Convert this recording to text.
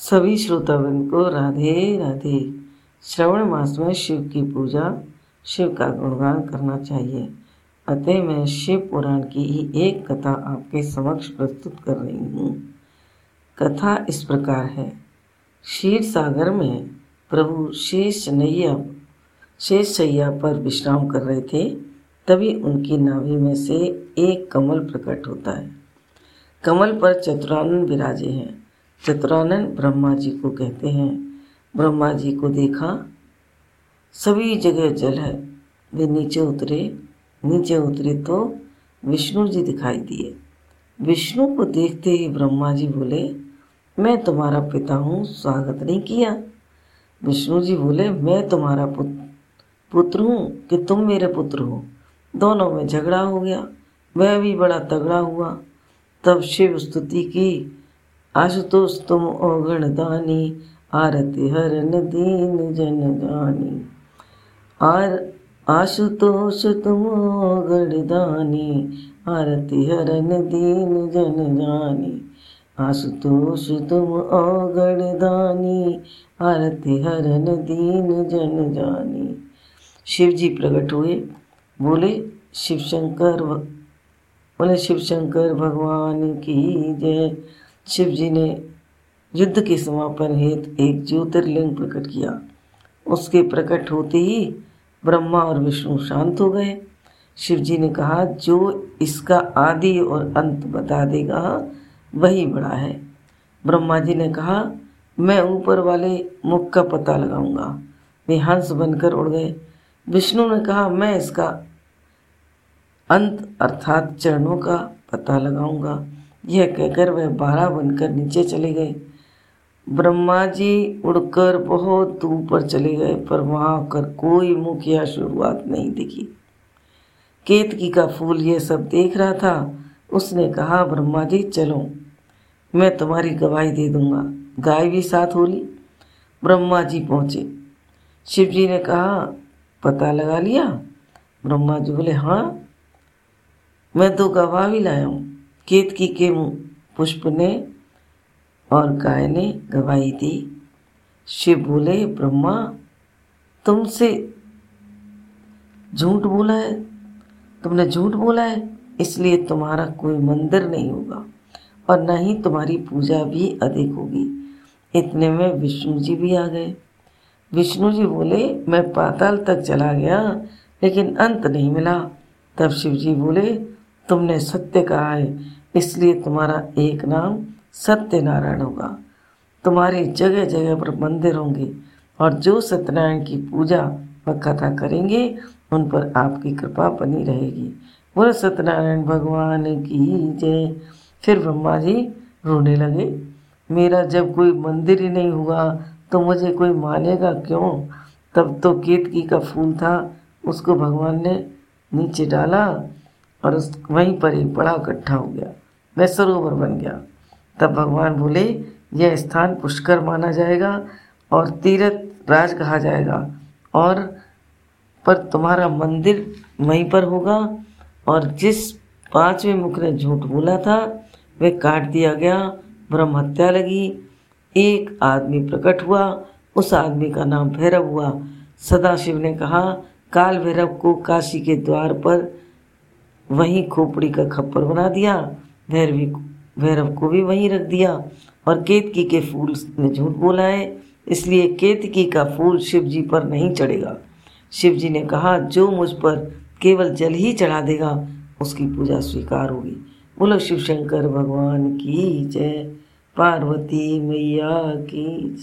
सभी श्रोतावन को राधे राधे। श्रवण मास में शिव की पूजा, शिव का गुणगान करना चाहिए। अतः मैं शिव पुराण की ही एक कथा आपके समक्ष प्रस्तुत कर रही हूँ। कथा इस प्रकार है। क्षीर सागर में प्रभु शेष नैया शेष सैया पर विश्राम कर रहे थे, तभी उनकी नाभि में से एक कमल प्रकट होता है। कमल पर चतुरानंद विराजे हैं। चतुरानंद ब्रह्मा जी को कहते हैं, ब्रह्मा जी को देखा, सभी जगह जल है। वे नीचे उतरे नीचे उतरे तो विष्णु जी दिखाई दिए। विष्णु को देखते ही ब्रह्मा जी बोले, मैं तुम्हारा पिता हूँ, स्वागत नहीं किया। विष्णु जी बोले, मैं तुम्हारा पुत्र हूँ कि तुम मेरे पुत्र हो? दोनों में झगड़ा हो गया। वह भी बड़ा तगड़ा हुआ। तब शिव स्तुति की आशुतोष तुम ओगण दानी, आरती हरन दीन जन जानी आर, आशुतोष तुम ओगण दानी, आरती हरन दीन जन जानी आशुतोष तुम ओगण दानी, आरती हरन दीन जन जानी शिव जी प्रकट हुए, बोले शिव शंकर बोले शिव शंकर भगवान की जय। शिव जी ने युद्ध के समापन हेतु एक ज्योतिर्लिंग प्रकट किया। उसके प्रकट होते ही ब्रह्मा और विष्णु शांत हो गए। शिव जी ने कहा, जो इसका आदि और अंत बता देगा, वही बड़ा है। ब्रह्मा जी ने कहा, मैं ऊपर वाले मुख का पता लगाऊँगा। वे हंस बनकर उड़ गए। विष्णु ने कहा, मैं इसका अंत अर्थात चरणों का पता लगाऊँगा। यह कहकर वह बारह बनकर नीचे चले गए। ब्रह्मा जी उड़कर बहुत दूर पर चले गए, पर वहाँ कर कोई मुख या शुरुआत नहीं दिखी। केतकी का फूल यह सब देख रहा था। उसने कहा, ब्रह्मा जी, चलो, मैं तुम्हारी गवाही दे दूँगा। गाय भी साथ होली। ब्रह्मा जी पहुँचे। शिव जी ने कहा, पता लगा लिया? ब्रह्मा जी बोले हाँ मैं तो गवाह भी लाया हूँ। केतकी के पुष्प ने और गाय ने गवाही दी। शिव बोले, ब्रह्मा, तुमसे झूठ बोला है। तुमने झूठ बोला है, इसलिए तुम्हारा कोई मंदिर नहीं होगा और न ही तुम्हारी पूजा भी अधिक होगी। इतने में विष्णु जी भी आ गए। विष्णु जी बोले, मैं पाताल तक चला गया, लेकिन अंत नहीं मिला। तब शिव जी बोले तुमने सत्य कहा है, इसलिए तुम्हारा एक नाम सत्यनारायण होगा। तुम्हारी जगह जगह पर मंदिर होंगे और जो सत्यनारायण की पूजा व कथा करेंगे, उन पर आपकी कृपा बनी रहेगी। बोले, सत्यनारायण भगवान की जय। फिर ब्रह्मा जी रोने लगे। मेरा जब कोई मंदिर ही नहीं हुआ तो मुझे कोई मानेगा क्यों? तब तो केतकी का फूल था, उसको भगवान ने नीचे डाला और उस वहीं पर एक बड़ा इकट्ठा हो गया, वह सरोवर बन गया। तब भगवान बोले, यह स्थान पुष्कर माना जाएगा और तीर्थ राज कहा जाएगा और पर तुम्हारा मंदिर वहीं पर होगा और जिस पाँचवें मुख ने झूठ बोला था, वह काट दिया गया ब्रह्म हत्या लगी। एक आदमी प्रकट हुआ, उस आदमी का नाम भैरव हुआ। सदाशिव ने कहा काल भैरव को काशी के द्वार पर वहीं खोपड़ी का खप्पर बना दिया, भैरवी भैरव को भी वहीं रख दिया और केतकी के फूल ने झूठ बोला है, इसलिए केतकी का फूल शिव जी पर नहीं चढ़ेगा। शिव जी ने कहा, जो मुझ पर केवल जल ही चढ़ा देगा, उसकी पूजा स्वीकार होगी। बोलो शिव शंकर भगवान की जय। पार्वती मैया की